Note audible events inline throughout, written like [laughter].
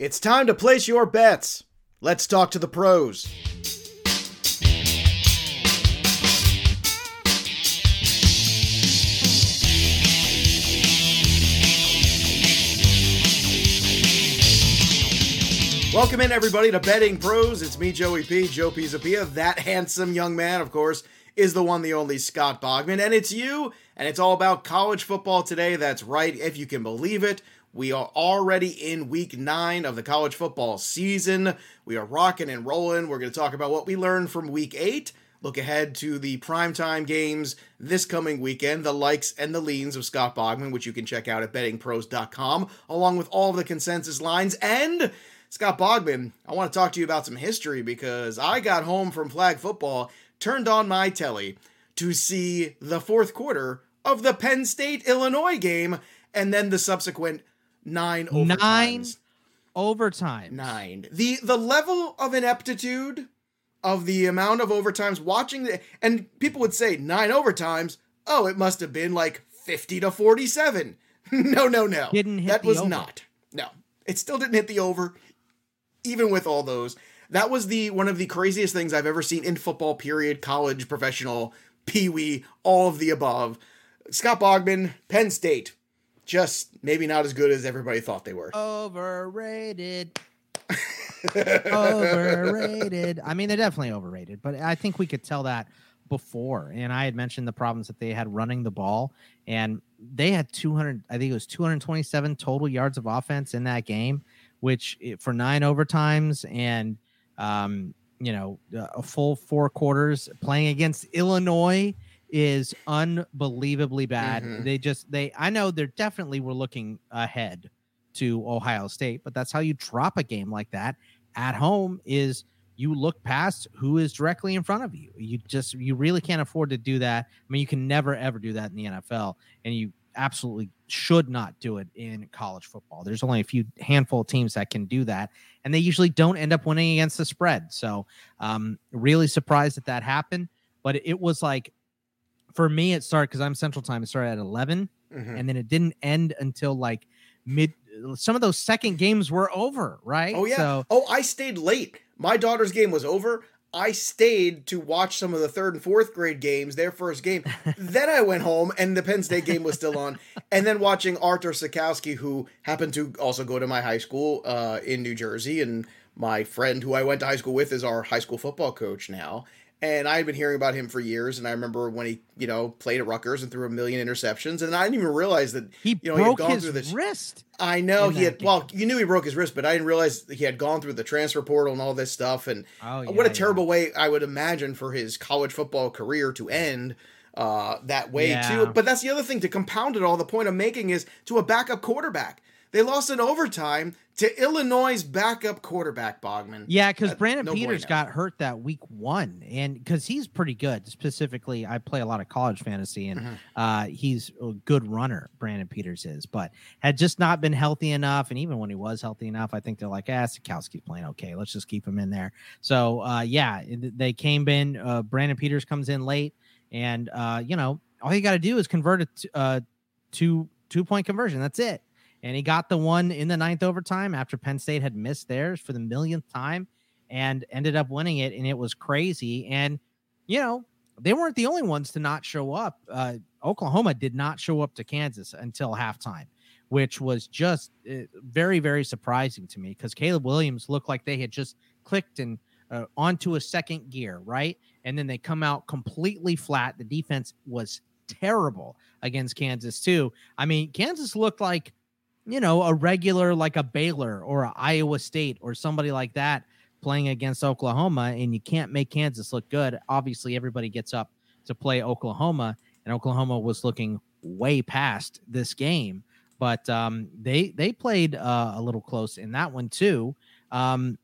It's time to place your bets. Let's talk to the pros. Welcome in, everybody, to Betting Pros. It's me, Joey P. Joe Pisapia. That handsome young man, of course, is the one, the only Scott Bogman. And it's you, and it's all about college football today. That's right, if you can believe it. We are already in week nine of the college football season. We are rocking and rolling. We're going to talk about what we learned from week eight, look ahead to the primetime games this coming weekend, the likes and the leans of Scott Bogman, which you can check out at bettingpros.com, along with all of the consensus lines. And Scott Bogman, I want to talk to you about some history because I got home from flag football, turned on my telly to see the fourth quarter of the Penn State Illinois game and then the subsequent nine overtimes. Nine overtime. Nine. The the level of ineptitude of the amount of overtimes watching the and people would say nine overtimes. Oh, it must have been like 50 to 47. [laughs] no, no, no. Didn't hit that was over. not. No. It still didn't hit the over even with all those. That was the one of the craziest things I've ever seen in football period, college, professional, pee-wee, all of the above. Scott Bogman, Penn State just maybe not as good as everybody thought they were. Overrated. [laughs] overrated. I mean, they're definitely overrated, but I think we could tell that before. And I had mentioned the problems that they had running the ball, and they had 200, I think it was 227 total yards of offense in that game, which for nine overtimes and, um, you know, a full four quarters playing against Illinois is unbelievably bad. Mhm. They just they I know they're definitely were looking ahead to Ohio State, but that's how you drop a game like that at home is you look past who is directly in front of you. You just you really can't afford to do that. I mean, you can never ever do that in the NFL and you absolutely should not do it in college football. There's only a few handful of teams that can do that and they usually don't end up winning against the spread. So, um really surprised that that happened, but it was like for me it started cuz I'm central time. It started at 11 Mhm. and then it didn't end until like mid some of those second games were over right Oh yeah. so oh, I stayed late. My daughter's game was over. I stayed to watch some of the third and fourth grade games, their first game. [laughs] then I went home and the Penn State game was still on. And then watching Artur Sitkowski, who happened to also go to my high school uh, in New Jersey, and my friend who I went to high school with is our high school football coach now. And I had been hearing about him for years, and I remember when he, you know, played at Rutgers and threw a million interceptions, and I didn't even realize that he you know, he had broke gone his through this- wrist I know he had. Well, you knew he broke his wrist, but I didn't realize that he had gone through the transfer portal and all this stuff. And oh what a terrible way I would imagine for his college football career to end uh, that way Yeah. too. But that's the other thing to compound it all. The point I'm making is to a backup quarterback. They lost in overtime to Illinois' backup quarterback Bogman. yeah because Uh, brandon no peters bueno. got hurt that week one and because he's pretty good specifically i play a lot of college fantasy and Mhm. uh he's a good runner brandon peters is but had just not been healthy enough and even when he was healthy enough i think they're like ah Sitkowski's playing okay let's just keep him in there so uh yeah they came in uh brandon peters comes in late and uh you know all you got to do is convert it to uh two two point conversion that's it and he got the one in the ninth overtime after penn state had missed theirs for the millionth time and ended up winning it and it was crazy. And you know they weren't the only ones to not show up. Uh oklahoma did not show up to kansas until halftime which was just uh, very very surprising to me because caleb williams looked like they had just clicked and uh, onto a second gear right? And then they come out completely flat. The defense was terrible against kansas too. I mean kansas looked like you know a regular like a baylor or a iowa state or somebody like that playing against oklahoma and you can't make kansas look good obviously everybody gets up to play oklahoma and oklahoma was looking way past this game but um, they they played uh, a little close in that one too um,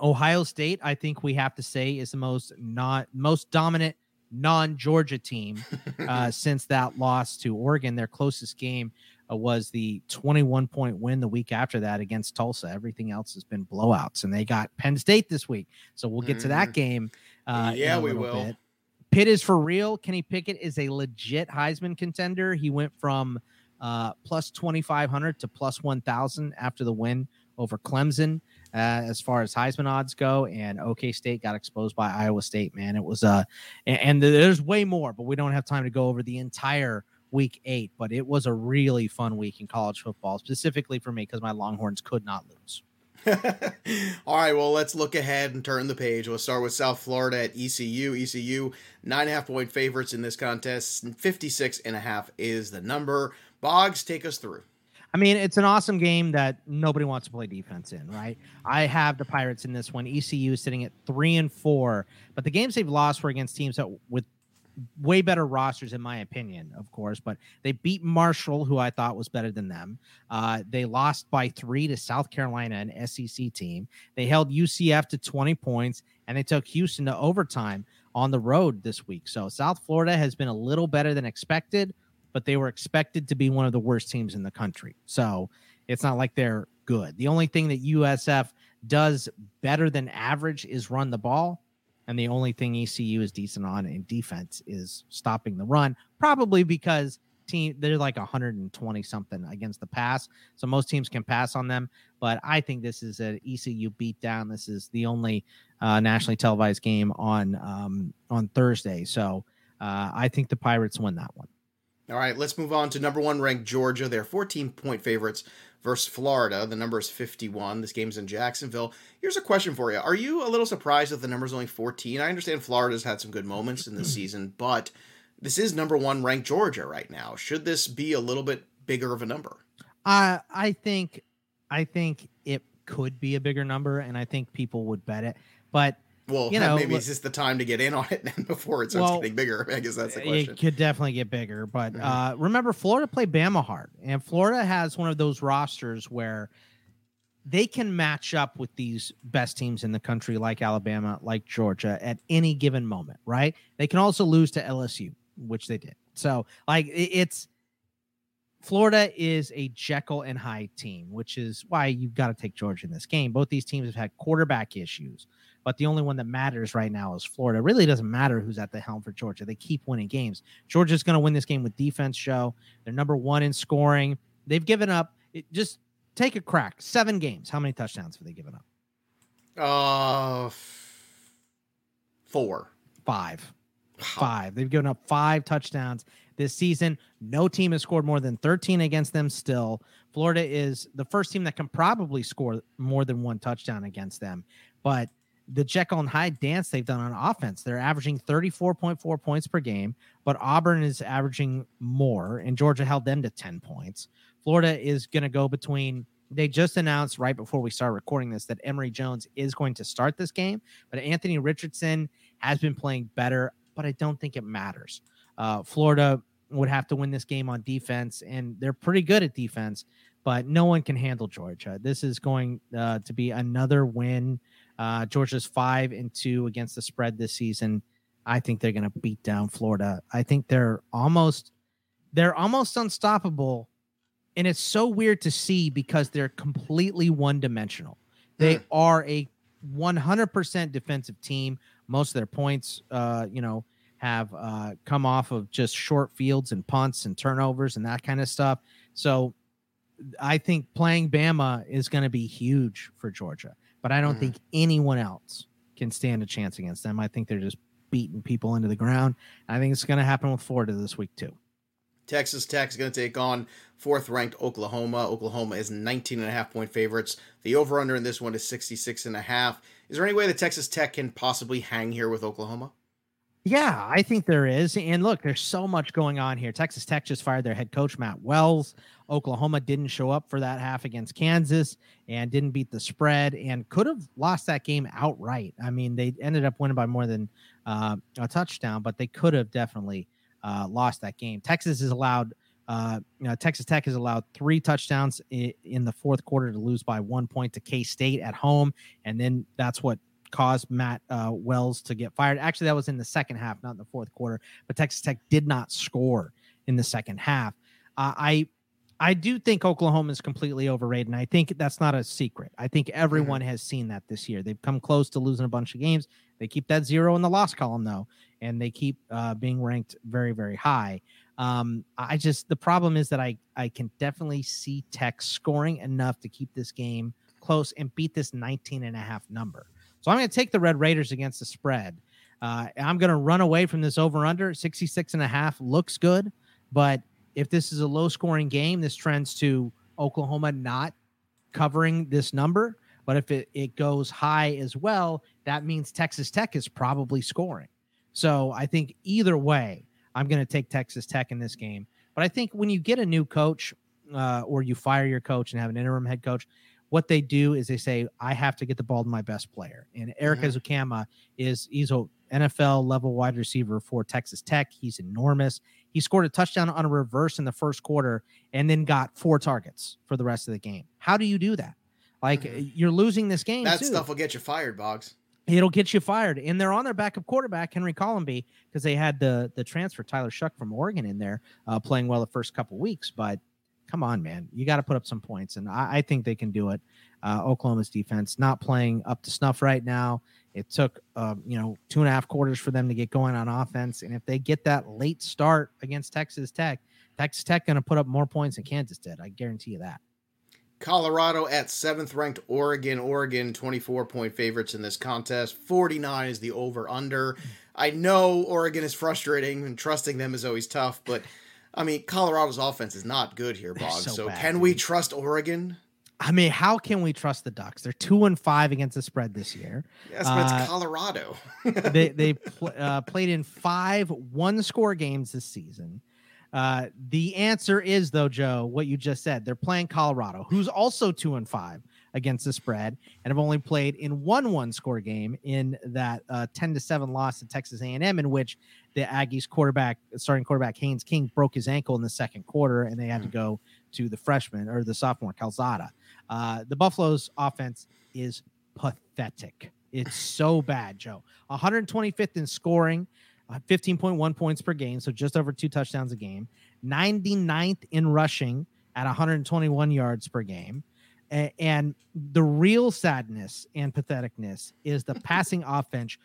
ohio state i think we have to say is the most not most dominant non-georgia team [laughs] uh, since that loss to Oregon. Their closest game was the 21 point win the week after that against Tulsa. Everything else has been blowouts, and they got Penn State this week. So we'll get to that game. Uh, Yeah, we will. Bit. Pitt is for real. Kenny Pickett is a legit Heisman contender. He went from uh, plus 2,500 to plus 1,000 after the win over Clemson uh, as far as Heisman odds go, and OK State got exposed by Iowa State. Man, it was uh, and, and there's way more, but we don't have time to go over the entire week eight. But it was a really fun week in college football, specifically for me because my Longhorns could not lose. [laughs] All right, well, let's look ahead and turn the page. We'll start with South Florida at ECU. ECU, nine and a half point favorites in this contest. 56 and a half is the number. Boggs, take us through. I mean, it's an awesome game that nobody wants to play defense in, right? I have the Pirates in this one. ECU is sitting at three and four, but the games they've lost were against teams that with way better rosters, in my opinion, of course. But they beat Marshall, who I thought was better than them. Uh, they lost by three to South Carolina, an SEC team. They held UCF to 20 points, and they took Houston to overtime on the road this week. So South Florida has been a little better than expected but they were expected to be one of the worst teams in the country. So it's not like they're good. The only thing that USF does better than average is run the ball. And the only thing ECU is decent on in defense is stopping the run, probably because team they're like 120 something against the pass. So most teams can pass on them. But I think this is an ECU beatdown. This is the only uh, nationally televised game on um, on Thursday. So uh, I think the Pirates win that one. All right, let's move on to number one ranked Georgia. They're 14 point favorites versus Florida. The number is 51. This game's in Jacksonville. Here's a question for you Are you a little surprised that the number's only 14? I understand Florida's had some good moments in this [clears throat] season, but this is number one ranked Georgia right now. Should this be a little bit bigger of a number? Uh, I think, I think it could be a bigger number, and I think people would bet it. But well, you know, maybe it's just the time to get in on it [laughs] then before it starts well, getting bigger. I guess that's the question. It could definitely get bigger, but mm-hmm. uh, remember, Florida played Bama hard, and Florida has one of those rosters where they can match up with these best teams in the country, like Alabama, like Georgia, at any given moment. Right? They can also lose to LSU, which they did. So, like, it's Florida is a Jekyll and Hyde team, which is why you've got to take Georgia in this game. Both these teams have had quarterback issues but the only one that matters right now is Florida. It really doesn't matter who's at the helm for Georgia. They keep winning games. Georgia's going to win this game with defense show. They're number 1 in scoring. They've given up it, just take a crack. 7 games. How many touchdowns have they given up? Uh 4. 5. 5. They've given up 5 touchdowns this season. No team has scored more than 13 against them still. Florida is the first team that can probably score more than one touchdown against them. But the Jekyll and Hyde dance they've done on offense. They're averaging 34.4 points per game, but Auburn is averaging more, and Georgia held them to 10 points. Florida is going to go between. They just announced right before we start recording this that Emory Jones is going to start this game, but Anthony Richardson has been playing better, but I don't think it matters. Uh, Florida would have to win this game on defense, and they're pretty good at defense, but no one can handle Georgia. This is going uh, to be another win uh, Georgia's five and two against the spread this season. I think they're going to beat down Florida. I think they're almost they're almost unstoppable, and it's so weird to see because they're completely one dimensional. They mm. are a 100% defensive team. Most of their points, uh, you know, have uh, come off of just short fields and punts and turnovers and that kind of stuff. So I think playing Bama is going to be huge for Georgia but I don't mm-hmm. think anyone else can stand a chance against them. I think they're just beating people into the ground. I think it's going to happen with Florida this week too. Texas Tech is going to take on fourth ranked Oklahoma. Oklahoma is 19 and a half point favorites. The over under in this one is 66 and a half. Is there any way that Texas Tech can possibly hang here with Oklahoma? Yeah, I think there is. And look, there's so much going on here. Texas Tech just fired their head coach, Matt Wells. Oklahoma didn't show up for that half against Kansas and didn't beat the spread and could have lost that game outright. I mean, they ended up winning by more than uh, a touchdown, but they could have definitely uh, lost that game. Texas is allowed. Uh, you know, Texas Tech has allowed three touchdowns in, the fourth quarter to lose by one point to K State at home, and then that's what caused Matt uh, Wells to get fired. Actually, that was in the second half, not in the fourth quarter. But Texas Tech did not score in the second half. Uh, I I do think Oklahoma is completely overrated, and I think that's not a secret. I think everyone mm-hmm. has seen that this year. They've come close to losing a bunch of games. They keep that zero in the loss column though, and they keep uh, being ranked very, very high. Um, I just the problem is that I I can definitely see Tech scoring enough to keep this game close and beat this 19 and a half number. So I'm going to take the Red Raiders against the spread. Uh, I'm going to run away from this over under 66 and a half looks good, but if this is a low scoring game, this trends to Oklahoma not covering this number. But if it, it goes high as well, that means Texas Tech is probably scoring. So I think either way, I'm going to take Texas Tech in this game. But I think when you get a new coach uh, or you fire your coach and have an interim head coach, what they do is they say, I have to get the ball to my best player. And Eric mm-hmm. Ezukanma is he's a NFL level wide receiver for Texas Tech. He's enormous. He scored a touchdown on a reverse in the first quarter and then got four targets for the rest of the game. How do you do that? Like mm-hmm. you're losing this game. That too. stuff will get you fired, Boggs. It'll get you fired. And they're on their backup quarterback, Henry Colombi, because they had the the transfer Tyler Shough from Oregon in there uh, playing well the first couple weeks. But come on, man, you got to put up some points, and I, I think they can do it. Uh, Oklahoma's defense not playing up to snuff right now. It took uh, you know two and a half quarters for them to get going on offense, and if they get that late start against Texas Tech, Texas Tech going to put up more points than Kansas did. I guarantee you that. Colorado at seventh ranked Oregon. Oregon 24 point favorites in this contest. 49 is the over under. I know Oregon is frustrating and trusting them is always tough, but I mean, Colorado's offense is not good here, Bob. So, so bad, can dude. we trust Oregon? I mean, how can we trust the Ducks? They're two and five against the spread this year. Yes, but uh, it's Colorado. [laughs] they they [laughs] pl- uh, played in five one score games this season. Uh, the answer is though, Joe, what you just said. They're playing Colorado, who's also two and five against the spread, and have only played in one one score game in that uh, ten to seven loss to Texas A and M, in which the Aggies quarterback, starting quarterback Haynes King, broke his ankle in the second quarter, and they had to go to the freshman or the sophomore Calzada. Uh, the buffalo's offense is pathetic. It's so bad, Joe. 125th in scoring. 15.1 points per game, so just over two touchdowns a game. 99th in rushing at 121 yards per game. And the real sadness and patheticness is the [laughs] passing offense,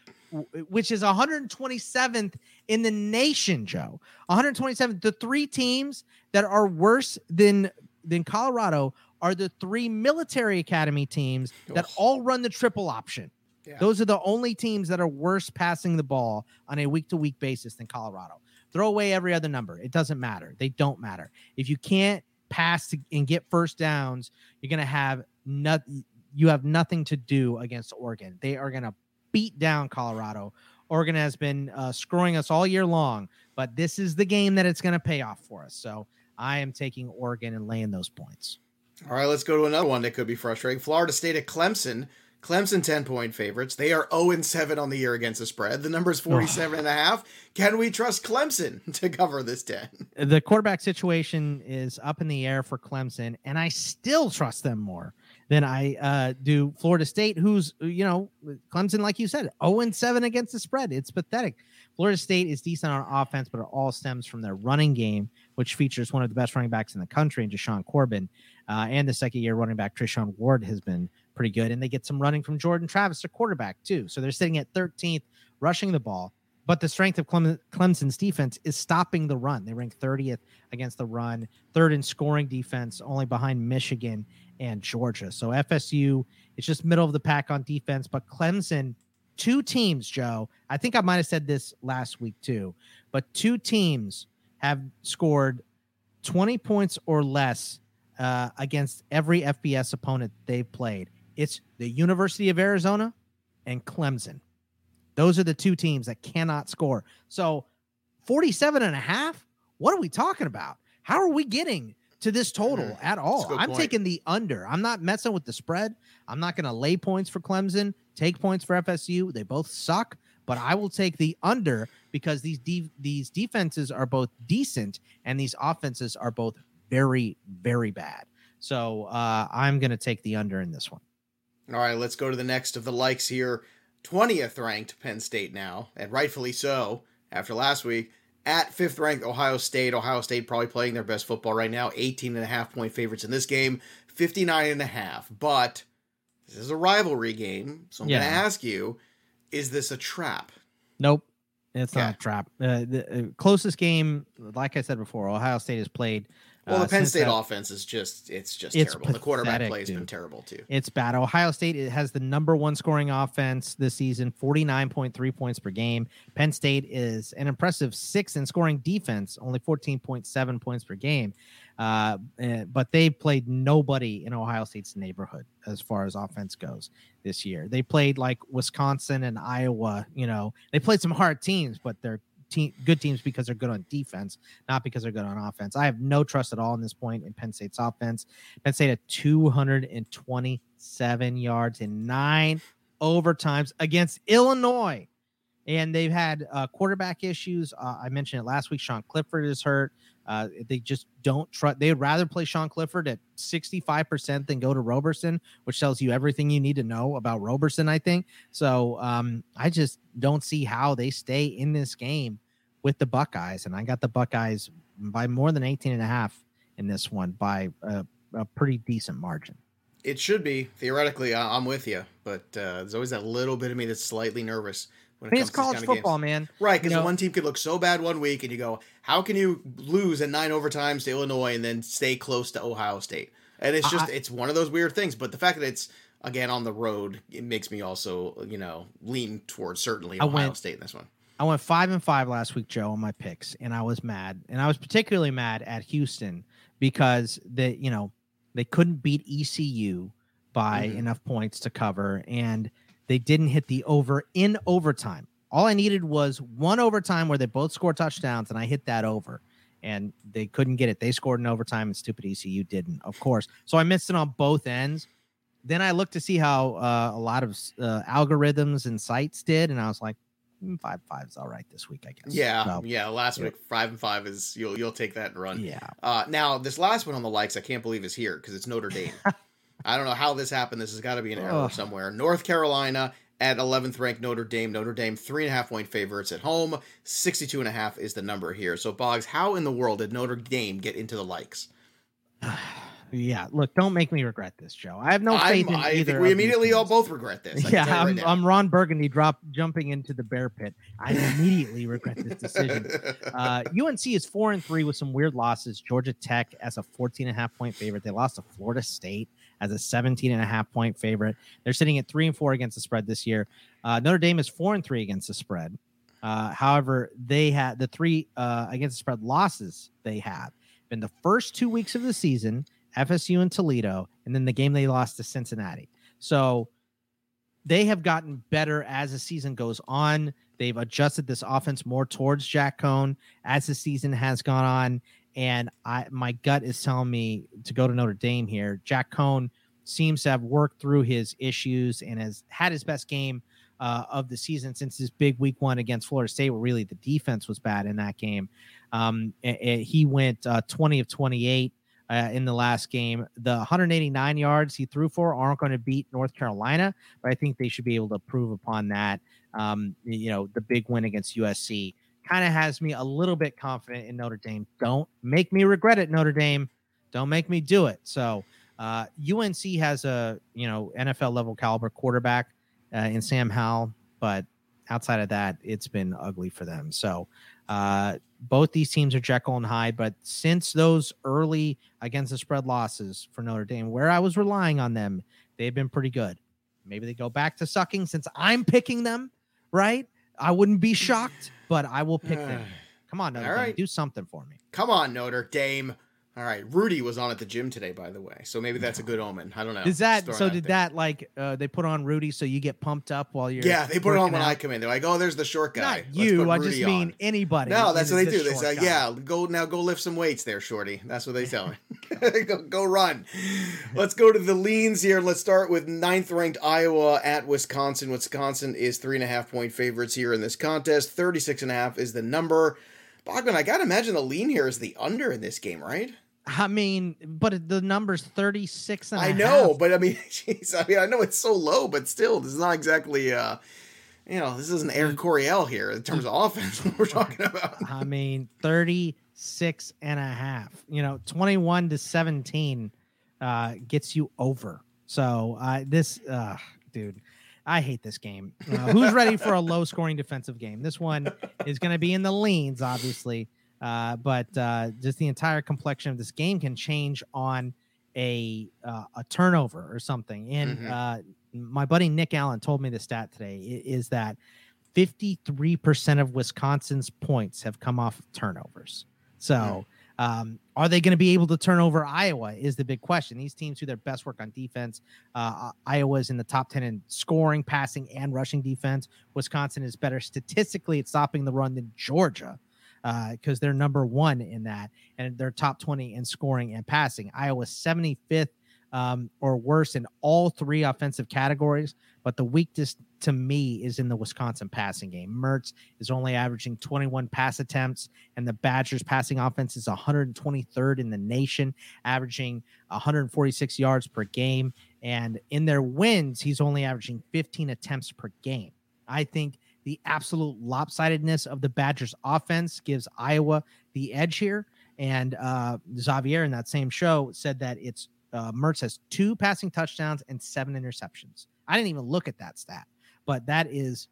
which is 127th in the nation, Joe. 127th. The three teams that are worse than than Colorado are the three military academy teams that all run the triple option. Yeah. Those are the only teams that are worse passing the ball on a week to week basis than Colorado. Throw away every other number. It doesn't matter. They don't matter. If you can't pass to, and get first downs, you're going to have nothing. you have nothing to do against Oregon. They are going to beat down Colorado. Oregon has been uh, screwing us all year long, but this is the game that it's going to pay off for us. So I am taking Oregon and laying those points. All right, let's go to another one that could be frustrating. Florida State at Clemson. Clemson 10 point favorites. They are 0 7 on the year against the spread. The number is 47 and a half. Can we trust Clemson [laughs] to cover this 10? The quarterback situation is up in the air for Clemson, and I still trust them more than I uh, do Florida State, who's, you know, Clemson, like you said, 0 7 against the spread. It's pathetic. Florida State is decent on offense, but it all stems from their running game, which features one of the best running backs in the country, in Jashaun Corbin. Uh, and the second year running back, Treshaun Ward, has been pretty good. And they get some running from Jordan Travis, their quarterback, too. So they're sitting at 13th, rushing the ball. But the strength of Clemson's defense is stopping the run. They rank 30th against the run, third in scoring defense, only behind Michigan and Georgia. So FSU, is just middle of the pack on defense. But Clemson, two teams, Joe, I think I might have said this last week too, but two teams have scored 20 points or less uh, against every FBS opponent they've played. It's the University of Arizona and Clemson. Those are the two teams that cannot score. So 47 and a half? What are we talking about? How are we getting to this total at all? I'm point. taking the under. I'm not messing with the spread. I'm not going to lay points for Clemson, take points for FSU. They both suck, but I will take the under because these de- these defenses are both decent and these offenses are both very very bad. So uh, I'm going to take the under in this one. All right, let's go to the next of the likes here. 20th ranked Penn State now, and rightfully so after last week. At fifth ranked Ohio State. Ohio State probably playing their best football right now. 18 and a half point favorites in this game, 59 and a half. But this is a rivalry game, so I'm yeah. going to ask you is this a trap? Nope. It's not a trap. Uh, the uh, closest game, like I said before, Ohio State has played Well, the uh, Penn State that- offense is just it's just It's terrible. the quarterback pathetic, play has been terrible too. It's bad. Ohio State it has the number one scoring offense this season, 49.3 points per game. Penn State is an impressive six in scoring defense, only 14.7 points per game. Uh, eh, but they've played nobody in Ohio State's neighborhood as far as offense goes this year. They played like Wisconsin and Iowa. You know, they played some hard teams, but they're team, good teams because they're good on defense, not because they're good on offense. I have no trust at all in this point in Penn State's offense. Penn State had 227 yards in nine overtimes against Illinois. And they've had uh, quarterback issues. Uh, I mentioned it last week. Sean Clifford is hurt. Uh, they just don't trust. They'd rather play Sean Clifford at 65% than go to Roberson, which tells you everything you need to know about Roberson, I think. So um, I just don't see how they stay in this game with the Buckeyes. And I got the Buckeyes by more than 18 and a half in this one by a, a pretty decent margin. It should be theoretically. I'm with you, but uh, there's always that little bit of me that's slightly nervous I mean, it's college football, man. Right, because You know- one team could look so bad one week, and you go, "How can you lose in nine overtimes to Illinois and then stay close to Ohio State?" And it's just I- it's one of those weird things. But the fact that it's again on the road, it makes me also you know lean towards certainly Ohio went- State in this one. I went five and five last week, Joe, on my picks, and I was mad, and I was particularly mad at Houston because they, you know, they couldn't beat ECU by Mhm. enough points to cover, and they didn't hit the over in overtime. All I needed was one overtime where they both scored touchdowns, and I hit that over, and they couldn't get it. They scored in overtime, and stupid ECU didn't, of course. So I missed it on both ends. Then I looked to see how uh, a lot of uh, algorithms and sites did, and I was like. "Hmm, five five's all right this week, I guess. Yeah, So, yeah. Last yeah. week, five and five is you'll you'll take that and run. yeah. Uh, now this last one on the likes, I can't believe is here because it's Notre Dame. [laughs] I don't know how this happened. This has got to be an error Ugh. somewhere. North Carolina at 11th ranked Notre Dame. Notre Dame three and a half point favorites at home. 62 and a half is the number here. So Boggs, how in the world did Notre Dame get into the likes? [sighs] Yeah, look, don't make me regret this, Joe. I have no I'm- faith in I either. think we immediately all both regret this. I Yeah, I'm, right I'm Ron Burgundy drop jumping into the bear pit. I immediately regret this decision. [laughs] Uh, UNC is four and three with some weird losses. Georgia Tech as a 14 and a half point favorite. They lost to Florida State as a 17 and a half point favorite. They're sitting at three and four against the spread this year. Uh, Notre Dame is four and three against the spread. Uh, however, they had the three uh, against the spread losses they have been the first two weeks of the season, FSU and Toledo, and then the game they lost to Cincinnati. So they have gotten better as the season goes on. They've adjusted this offense more towards Jack Coan as the season has gone on. And I my gut is telling me to go to Notre Dame here. Jack Coan seems to have worked through his issues and has had his best game uh, of the season since his big week one against Florida State, where really the defense was bad in that game. Um, a- a- he went uh, 20 of 28 uh, in the last game. The 189 yards he threw for aren't going to beat North Carolina, but I think they should be able to prove upon that. Um, you know, the big win against USC kind of has me a little bit confident in Notre Dame. Don't make me regret it, Notre Dame. Don't make me do it. So, uh, UNC has a you know NFL level caliber quarterback uh, in Sam Howell, but outside of that, it's been ugly for them. So, uh, both these teams are Jekyll and Hyde, but since those early against the spread losses for Notre Dame, where I was relying on them, they've been pretty good. Maybe they go back to sucking since I'm picking them, right? I wouldn't be shocked, but I will pick them. [sighs] Come on, Notre All Dame, right. do something for me. Come on, Notre Dame. All right, Rudy was on at the gym today, by the way, so maybe that's a good omen. I don't know. Is that so? Did that like uh, they put on Rudy so you get pumped up while you're? Yeah, they put it on when out? I come in. They're like, "Oh, there's the short guy." Not Let's you. put I Rudy just mean anybody. No, that's what they this do. They say, guy. "Yeah, go now, go lift some weights there, shorty." That's what they tell me. [laughs] [laughs] go, go run. Let's go to the leans here. Let's start with ninth ranked Iowa at Wisconsin. Wisconsin is three and a half point favorites here in this contest. 36 and a half is the number. Bogman, I gotta imagine the lean here is the under in this game, right? I mean, but the number's 36 and a I know, half. but I mean, [laughs] jeez, I mean, I know it's so low, but still, this is not exactly, uh, you know, this isn't Air Coryell here in terms of offense. [laughs] We're talking about. [laughs] I mean, 36 and a half. You know, 21 to 17 uh, gets you over. So uh, this, uh, dude, I hate this game. Uh, who's ready for a low scoring defensive game? This one is going to be in the leans, obviously. Uh, but uh, just the entire complexion of this game can change on a uh, a turnover or something. And Mhm. uh, my buddy Nick Allen told me the stat today is that 53% of Wisconsin's points have come off of turnovers. So, um, are they going to be able to turn over Iowa? Is the big question. These teams do their best work on defense. Uh, Iowa's in the top 10 in scoring, passing, and rushing defense. Wisconsin is better statistically at stopping the run than Georgia because they're number one in that, and they're top 20 in scoring and passing. Iowa's 75th um, or worse in all three offensive categories, but the weakness to me is in the Wisconsin passing game. Mertz is only averaging 21 pass attempts, and the Badgers' passing offense is 123rd in the nation, averaging 146 yards per game. And in their wins, he's only averaging 15 attempts per game. I think the absolute lopsidedness of the Badgers' offense gives Iowa the edge here. And uh, Xavier in that same show said that it's uh, Mertz has two passing touchdowns and seven interceptions. I didn't even look at that stat, but that is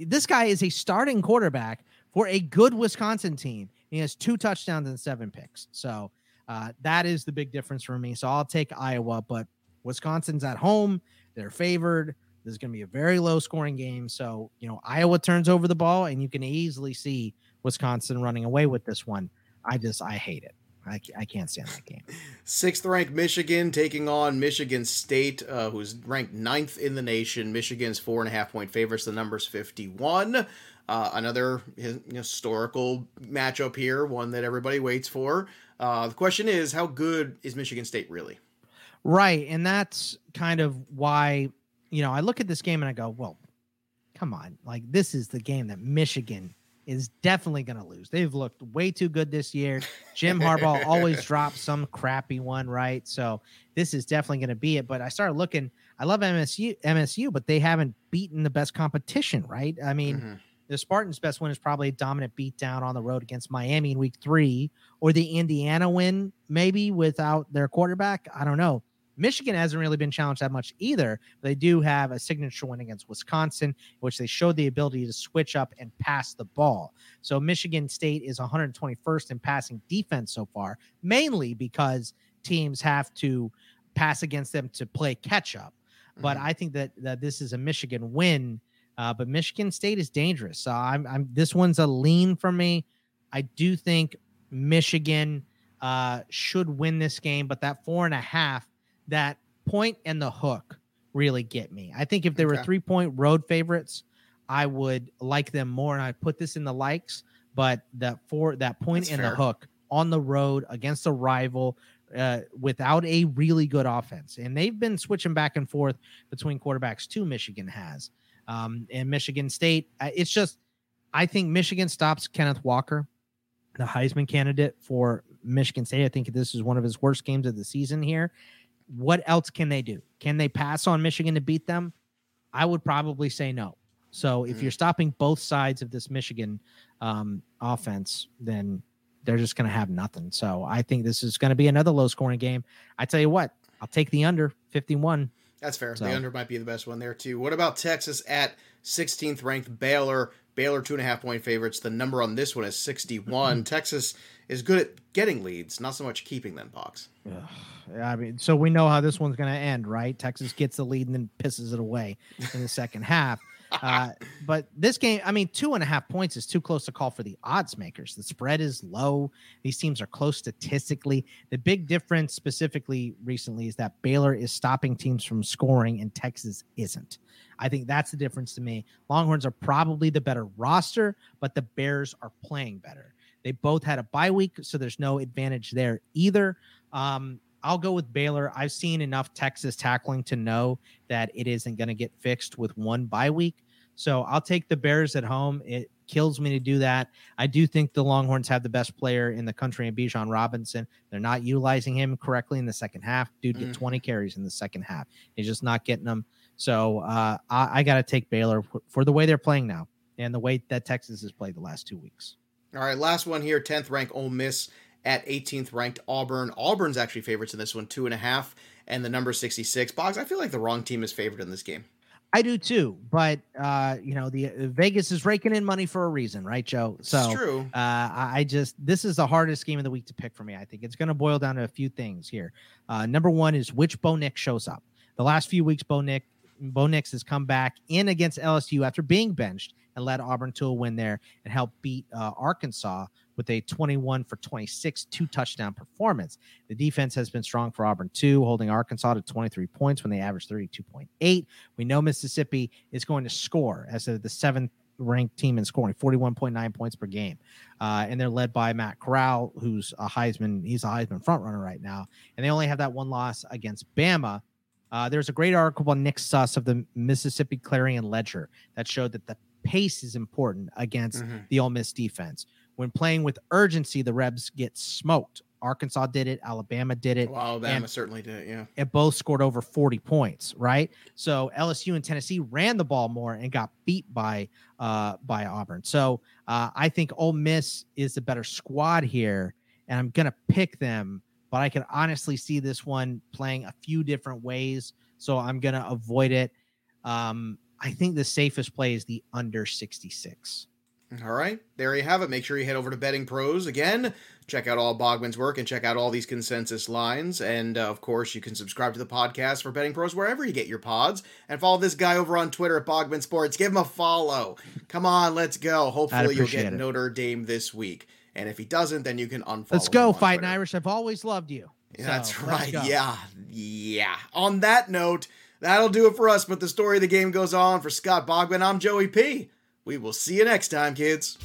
this guy is a starting quarterback for a good Wisconsin team. He has two touchdowns and seven picks. So uh, that is the big difference for me. So I'll take Iowa, but Wisconsin's at home. They're favored. This is going to be a very low scoring game. So, you know, Iowa turns over the ball and you can easily see Wisconsin running away with this one. I just, I hate it. I, I can't stand that game. [laughs] Sixth ranked Michigan taking on Michigan State, uh, who's ranked ninth in the nation. Michigan's four and a half point favorites. The number's 51. Uh, another historical matchup here, one that everybody waits for. Uh, the question is, how good is Michigan State really? Right. And that's kind of why, you know, I look at this game and I go, well, come on. Like, this is the game that Michigan is definitely going to lose. They've looked way too good this year. Jim Harbaugh [laughs] always drops some crappy one, right? So this is definitely going to be it. But I started looking, I love MSU, MSU, but they haven't beaten the best competition, right? I mean, Mhm. the Spartans' best win is probably a dominant beatdown on the road against Miami in week three, or the Indiana win, maybe without their quarterback. I don't know. Michigan hasn't really been challenged that much either. They do have a signature win against Wisconsin, which they showed the ability to switch up and pass the ball. So Michigan State is 121st in passing defense so far, mainly because teams have to pass against them to play catch up. But Mhm. I think that, that this is a Michigan win. Uh, but Michigan State is dangerous. So I'm, I'm this one's a lean for me. I do think Michigan uh, should win this game, but that four and a half, that point and the hook really get me. I think if they were three point road favorites, I would like them more, and I'd put this in the likes. But that four, that point That's and fair. the hook on the road against a rival uh, without a really good offense, and they've been switching back and forth between quarterbacks too. Michigan has, um, and Michigan State. uh, It's just, I think Michigan stops Kenneth Walker, the Heisman candidate for Michigan State. I think this is one of his worst games of the season here. What else can they do? Can they pass on Michigan to beat them? I would probably say no. So if Mhm. you're stopping both sides of this Michigan um, offense, then they're just going to have nothing. So I think this is going to be another low scoring game. I tell you what, I'll take the under 51. That's fair. So- The under might be the best one there too. What about Texas at 16th ranked Baylor? Baylor two and a half point favorites. The number on this one is 61. Mm-hmm. Texas is good at getting leads, not so much keeping them. Boggs. Yeah, I mean, so we know how this one's going to end, right? Texas gets the lead and then pisses it away in the second [laughs] half. Uh, but this game, I mean, two and a half points is too close to call for the odds makers. The spread is low. These teams are close statistically. The big difference, specifically recently, is that Baylor is stopping teams from scoring and Texas isn't. I think that's the difference to me. Longhorns are probably the better roster, but the Bears are playing better. They both had a bye week, so there's no advantage there either. Um, I'll go with Baylor. I've seen enough Texas tackling to know that it isn't going to get fixed with one bye week. So I'll take the Bears at home. It kills me to do that. I do think the Longhorns have the best player in the country in Bijan Robinson. They're not utilizing him correctly in the second half. Dude get Mhm. 20 carries in the second half. He's just not getting them. So uh, I, I got to take Baylor for, the way they're playing now and the way that Texas has played the last two weeks. All right, last one here. 10th ranked Ole Miss at 18th ranked Auburn. Auburn's actually favorites in this one, two and a half, and the number 66. Boggs, I feel like the wrong team is favored in this game. I do too, but uh, you know, the uh, Vegas is raking in money for a reason, right, Joe? So it's true. Uh, I just this is the hardest game of the week to pick for me. I think it's going to boil down to a few things here. Uh, number one is which Bo Nix shows up. The last few weeks, Bo Nix Bo Nix has come back in against LSU after being benched and led Auburn to a win there and helped beat uh, Arkansas with a 21 for 26 two touchdown performance. The defense has been strong for Auburn too, holding Arkansas to 23 points when they averaged 32.8. We know Mississippi is going to score as the seventh ranked team in scoring 41.9 points per game. Uh, and they're led by Matt Corral, who's a Heisman, he's a Heisman front runner right now. And they only have that one loss against Bama. Uh, there's a great article by Nick Suss of the Mississippi Clarion Ledger that showed that the pace is important against mm-hmm. the Ole Miss defense. When playing with urgency, the Rebs get smoked. Arkansas did it. Alabama did it. Well, Alabama certainly did. It. Yeah. It both scored over 40 points, right? So LSU and Tennessee ran the ball more and got beat by uh by Auburn. So uh, I think Ole Miss is the better squad here, and I'm gonna pick them but I can honestly see this one playing a few different ways. So I'm going to avoid it. Um, I think the safest play is the under 66. All right, there you have it. Make sure you head over to Betting Pros again. Check out all Bogman's work and check out all these consensus lines. And uh, of course, you can subscribe to the podcast for Betting Pros wherever you get your pods. And follow this guy over on Twitter at Bogman Sports. Give him a follow. Come on, let's go. Hopefully, you'll get it. Notre Dame this week. And if he doesn't, then you can unfollow. Let's go, Fighting Irish. I've always loved you. So, That's right. Yeah. Yeah. On that note, that'll do it for us. But the story of the game goes on for Scott Bogman. I'm Joey P. We will see you next time, kids.